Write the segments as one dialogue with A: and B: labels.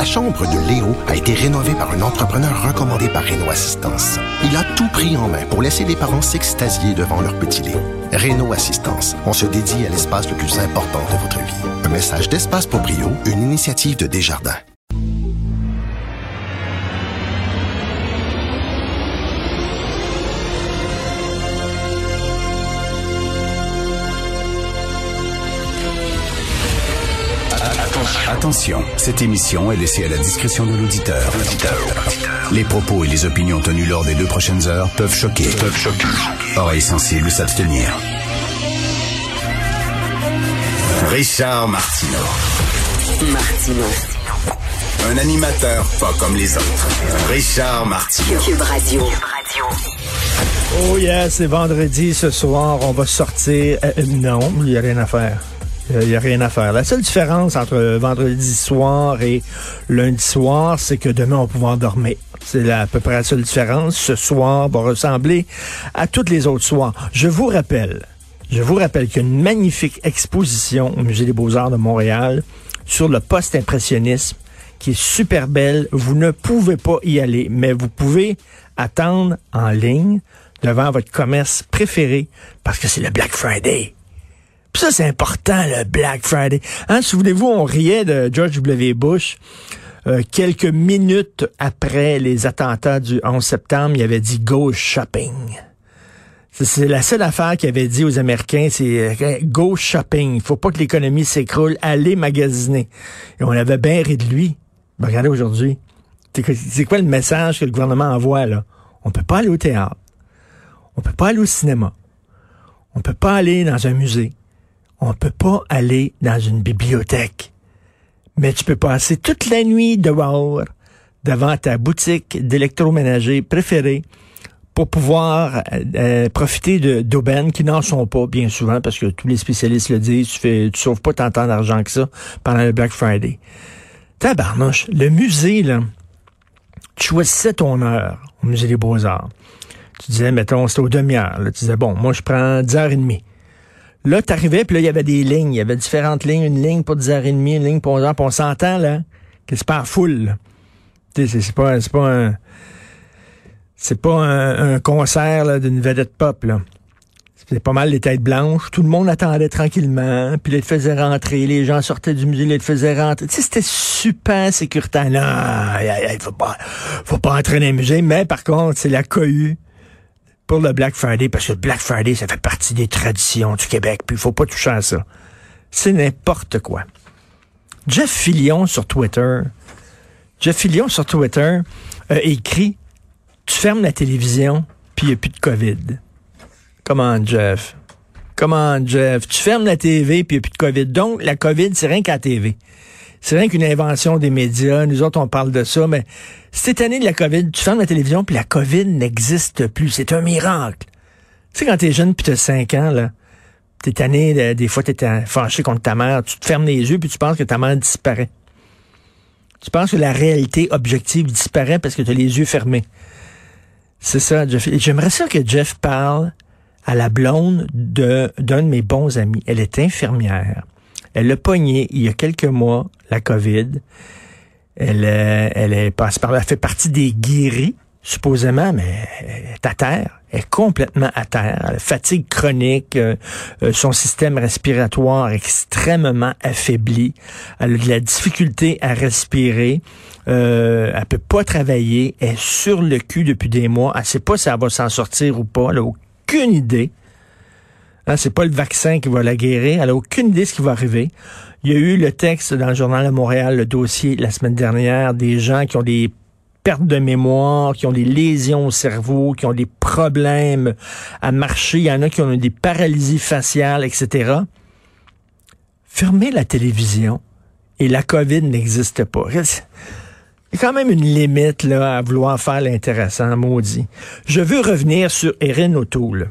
A: La chambre de Léo a été rénovée par un entrepreneur recommandé par Renault Assistance. Il a tout pris en main pour laisser les parents s'extasier devant leur petit Léo. Renault Assistance, on se dédie à l'espace le plus important de votre vie. Un message d'Espace pour Brio, une initiative de Desjardins.
B: Attention, cette émission est laissée à la discrétion de l'auditeur. Les propos et les opinions tenues lors des deux prochaines heures peuvent choquer. Peuvent choquer. Oreilles sensibles s'abstenir. Richard Martineau.
C: Martino.
B: Un animateur pas comme les autres. Richard Martineau.
C: Cube Radio.
D: Oh yeah, c'est vendredi ce soir, on va sortir. Euh, euh, non, il n'y a rien à faire. Il n'y a rien à faire. La seule différence entre vendredi soir et lundi soir, c'est que demain, on va pouvoir dormir. C'est à peu près la seule différence. Ce soir va ressembler à toutes les autres soirs. Je vous rappelle, je vous rappelle qu'il y a une magnifique exposition au Musée des Beaux-Arts de Montréal sur le post-impressionnisme qui est super belle. Vous ne pouvez pas y aller, mais vous pouvez attendre en ligne devant votre commerce préféré parce que c'est le Black Friday. Puis ça, c'est important, le Black Friday. Hein, souvenez-vous, on riait de George W. Bush. euh, quelques minutes après les attentats du 11 septembre, il avait dit « Go shopping ». C'est- la seule affaire qu'il avait dit aux Américains, c'est euh, go shopping. Il faut pas que l'économie s'écroule. Allez magasiner. Et on avait bien ri de lui. Ben, regardez aujourd'hui. C'est quoi le message que le gouvernement envoie là? On peut pas aller au théâtre. On peut pas aller au cinéma. On peut pas aller dans un musée. On peut pas aller dans une bibliothèque. Mais tu peux passer toute la nuit dehors devant ta boutique d'électroménager préférée pour pouvoir euh, euh, profiter d'aubaines qui n'en sont pas bien souvent parce que tous les spécialistes le disent, tu fais, tu sauves pas tant d'argent que ça pendant le Black Friday. Tabarnouche, le musée, là, tu choisissais ton heure au musée des Beaux-Arts. Tu disais, mettons, c'était aux demi-heures. Tu disais, bon, moi, je prends 10h30. Là, t'arrivais, puis là, il y avait des lignes. Il y avait différentes lignes. Une ligne pour 10h30, une ligne pour 11h. Puis on s'entend, là, que c'est pas à foule. c'est- pas, pas un... C'est pas un, un concert d'une vedette pop, là. C'est pas mal les têtes blanches. Tout le monde attendait tranquillement. Puis ils te faisaient rentrer. Les gens sortaient du musée, te faisaient rentrer. Tu sais, c'était super sécuritaire. Non, aïe, faut pas, faut pas entrer dans les musées. Mais par contre, c'est la cohue pour le Black Friday. Parce que le Black Friday, ça fait partie des traditions du Québec. Puis il faut pas toucher à ça. C'est n'importe quoi. Jeff Fillion sur Twitter. Jeff Fillion sur Twitter a écrit Tu fermes la télévision, puis il n'y a plus de COVID. Comment, Jeff? Comment, Jeff? Tu fermes la TV, puis il n'y a plus de COVID. Donc, la COVID, c'est rien qu'à la TV. C'est rien qu'une invention des médias. Nous autres, on parle de ça, mais cette année de la COVID, tu fermes la télévision, puis la COVID n'existe plus. C'est un miracle. Tu sais, quand t'es jeune, puis t'as 5 ans, là, t'es tanné, de- des fois, t'es fâché contre ta mère, tu te fermes les yeux, puis tu penses que ta mère disparaît. Tu penses que la réalité objective disparaît parce que tu as les yeux fermés. C'est ça, Jeff. J'aimerais ça que Jeff parle à la blonde de d'un de mes bons amis. Elle est infirmière. Elle a pogné il y a quelques mois la COVID. Elle, euh, elle est passe par là, fait partie des guéris, supposément, mais elle est à terre. Elle est complètement à terre. Elle a fatigue chronique, euh, euh, son système respiratoire extrêmement affaibli. Elle a de la difficulté à respirer. Euh, elle peut pas travailler. Elle est sur le cul depuis des mois. Elle sait pas si elle va s'en sortir ou pas. Elle a aucune idée. Hein, c'est pas le vaccin qui va la guérir. Elle a aucune idée de ce qui va arriver. Il y a eu le texte dans le journal de Montréal, le dossier la semaine dernière, des gens qui ont des pertes de mémoire, qui ont des lésions au cerveau, qui ont des problèmes à marcher. Il y en a qui ont des paralysies faciales, etc. Fermez la télévision et la COVID n'existe pas. Il y a quand même une limite là, à vouloir faire l'intéressant, maudit. Je veux revenir sur Erin O'Toole.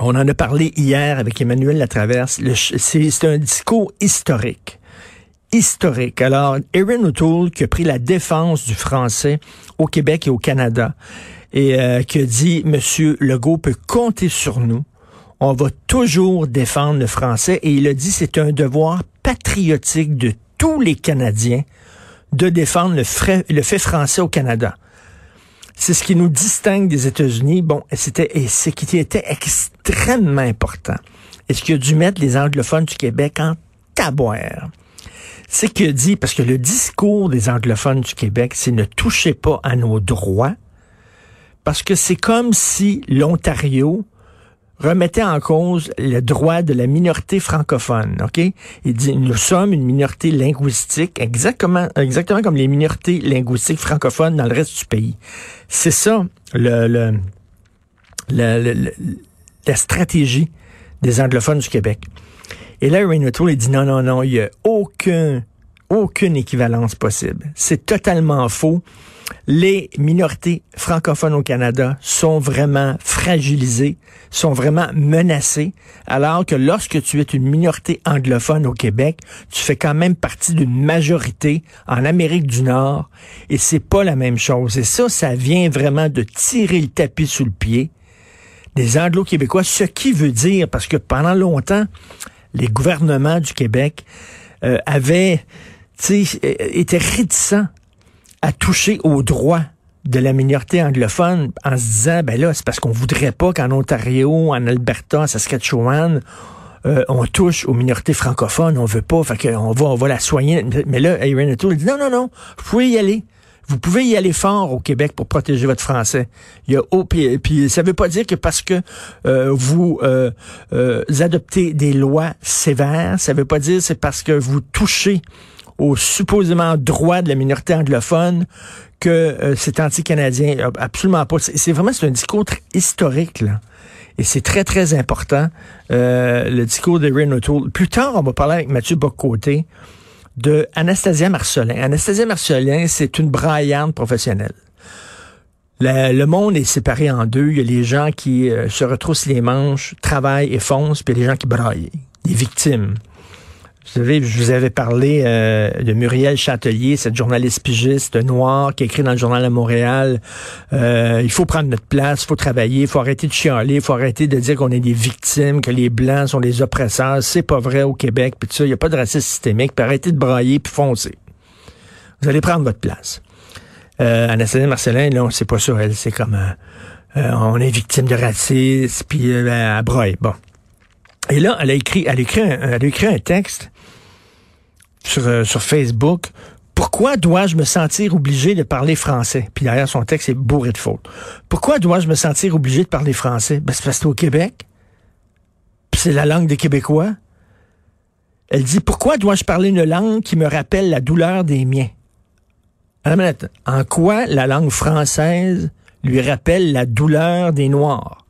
D: On en a parlé hier avec Emmanuel Latraverse. C'est un discours historique. Historique. Alors, Erin O'Toole qui a pris la défense du français au Québec et au Canada et euh, qui a dit, Monsieur Legault peut compter sur nous. On va toujours défendre le français et il a dit c'est un devoir patriotique de tous les Canadiens de défendre le, le fait français au Canada. C'est ce qui nous distingue des États-Unis. Bon, c'était et ce qui était extrêmement important. Et ce qui a dû mettre les anglophones du Québec en taboire. C'est qu'il a dit, parce que le discours des anglophones du Québec, c'est ne touchez pas à nos droits, parce que c'est comme si l'Ontario remettait en cause le droit de la minorité francophone, OK? Il dit, nous sommes une minorité linguistique, exactement, exactement comme les minorités linguistiques francophones dans le reste du pays. C'est ça, le, le, le, la stratégie des anglophones du Québec. Et là, Ray il dit non, non, non, il n'y a aucun, aucune équivalence possible. C'est totalement faux les minorités francophones au Canada sont vraiment fragilisées, sont vraiment menacées, alors que lorsque tu es une minorité anglophone au Québec, tu fais quand même partie d'une majorité en Amérique du Nord, et c'est pas la même chose. Et ça, ça vient vraiment de tirer le tapis sous le pied des Anglo-Québécois, ce qui veut dire, parce que pendant longtemps, les gouvernements du Québec euh, avaient été réticents à toucher aux droits de la minorité anglophone en se disant, ben là, c'est parce qu'on voudrait pas qu'en Ontario, en Alberta, en Saskatchewan, euh, on touche aux minorités francophones, on veut pas, fait qu'on va, on va la soigner. Mais là, Aaron O'Toole dit, non, non, non, vous pouvez y aller. Vous pouvez y aller fort au Québec pour protéger votre français. Il y a oh, puis, puis ça veut pas dire que parce que euh, vous euh, adoptez des lois sévères, ça veut pas dire c'est parce que vous touchez aux supposément droits de la minorité anglophone que euh, c'est anti-canadien. Absolument pas. C'est vraiment un discours historique, là. Et c'est très, très important, euh, le discours de Ren O'Toole. Plus tard, on va parler avec Mathieu Bocoté de Anastasia Marcelin. Anastasia Marcelin, c'est une braillante professionnelle. Le, monde est séparé en deux. Il y a les gens qui euh, se retroussent les manches, travaillent et foncent, puis les gens qui braillent, des victimes. Vous savez, je vous avais parlé euh, de Muriel Châtelier, cette journaliste pigiste noire qui écrit dans le journal de Montréal. Euh, il faut prendre notre place, il faut travailler, il faut arrêter de chialer, il faut arrêter de dire qu'on est des victimes, que les blancs sont des oppresseurs. C'est pas vrai au Québec, puis ça. Il n'y a pas de racisme systémique. Puis arrêter de brailler puis foncer. Vous allez prendre votre place. Euh, Anastasia Marcelin, non, c'est pas ça. Elle, c'est comme euh, on est victime de racisme, puis elle braille. Bon. Et là, elle a écrit, elle a écrit, un, elle a écrit un texte sur, euh, sur Facebook. Pourquoi dois-je me sentir obligé de parler français? Puis derrière son texte est bourré de fautes. Pourquoi dois-je me sentir obligé de parler français? Ben, c'est parce que c'est au Québec. Puis c'est la langue des Québécois. Elle dit, pourquoi dois-je parler une langue qui me rappelle la douleur des miens? En quoi la langue française lui rappelle la douleur des Noirs?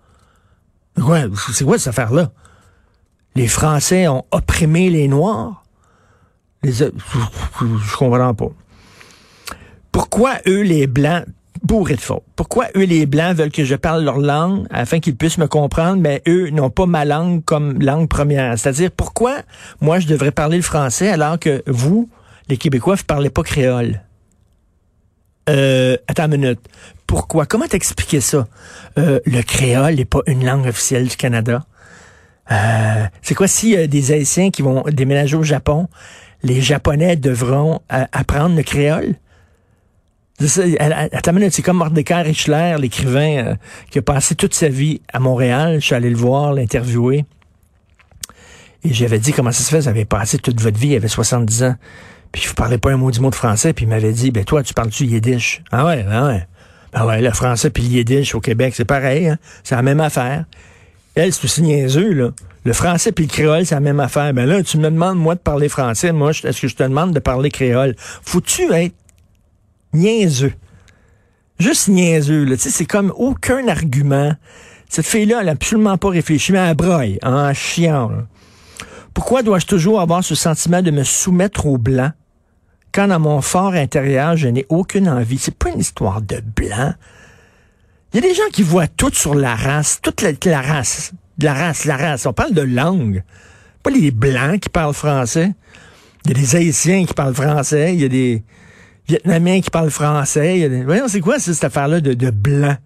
D: Ouais, c'est quoi cette affaire-là? Les Français ont opprimé les Noirs? Les, je, comprends pas. Pourquoi eux, les Blancs, bourrés de faute. Pourquoi eux, les Blancs, veulent que je parle leur langue afin qu'ils puissent me comprendre, mais eux n'ont pas ma langue comme langue première? C'est-à-dire, pourquoi moi, je devrais parler le français alors que vous, les Québécois, vous parlez pas créole? Euh, attends une minute. Pourquoi? Comment t'expliquer ça? Euh, le créole n'est pas une langue officielle du Canada. Euh, c'est quoi y a des Haïtiens qui vont déménager au Japon, les Japonais devront euh, apprendre le créole? C'est comme Mordecai Richler, l'écrivain euh, qui a passé toute sa vie à Montréal. Je suis allé le voir, l'interviewer. Et j'avais dit, comment ça se fait, vous avez passé toute votre vie, il avait 70 ans. Puis vous parlez pas un mot du mot de français, puis il m'avait dit, ben toi, tu parles-tu yiddish? Ah ouais, ben ouais. Ben ouais, le français puis le yiddish au Québec, c'est pareil, hein? c'est la même affaire. C'est aussi niaiseux. Le français puis le créole, c'est la même affaire. Ben là, tu me demandes, moi, de parler français. Moi, est-ce que je te demande de parler créole? Faut-tu être niaiseux? Juste niaiseux, là. Tu sais, c'est comme aucun argument. Cette fille-là, elle a absolument pas réfléchi, mais elle braille en chiant, Pourquoi dois-je toujours avoir ce sentiment de me soumettre aux Blancs quand dans mon fort intérieur, je n'ai aucune envie? C'est pas une histoire de blanc. Il y a des gens qui voient tout sur la race, toute la, la race, la race, la race. On parle de langue. Pas les Blancs qui parlent français. Il y a des Haïtiens qui parlent français. Il y a des Vietnamiens qui parlent français. Voyons, c'est quoi cette affaire-là de, de blanc?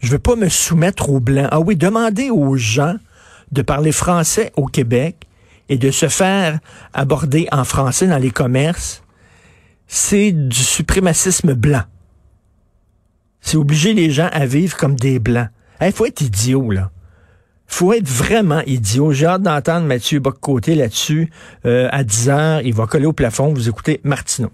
D: Je veux pas me soumettre aux blancs. Ah oui, demandez aux gens de parler français au Québec et de se faire aborder en français dans les commerces, c'est du suprémacisme blanc. C'est obliger les gens à vivre comme des blancs. Il faut être idiot, là. faut être vraiment idiot. J'ai hâte d'entendre Mathieu Boccoté là-dessus. Euh, à 10 heures, il va coller au plafond. Vous écoutez Martineau.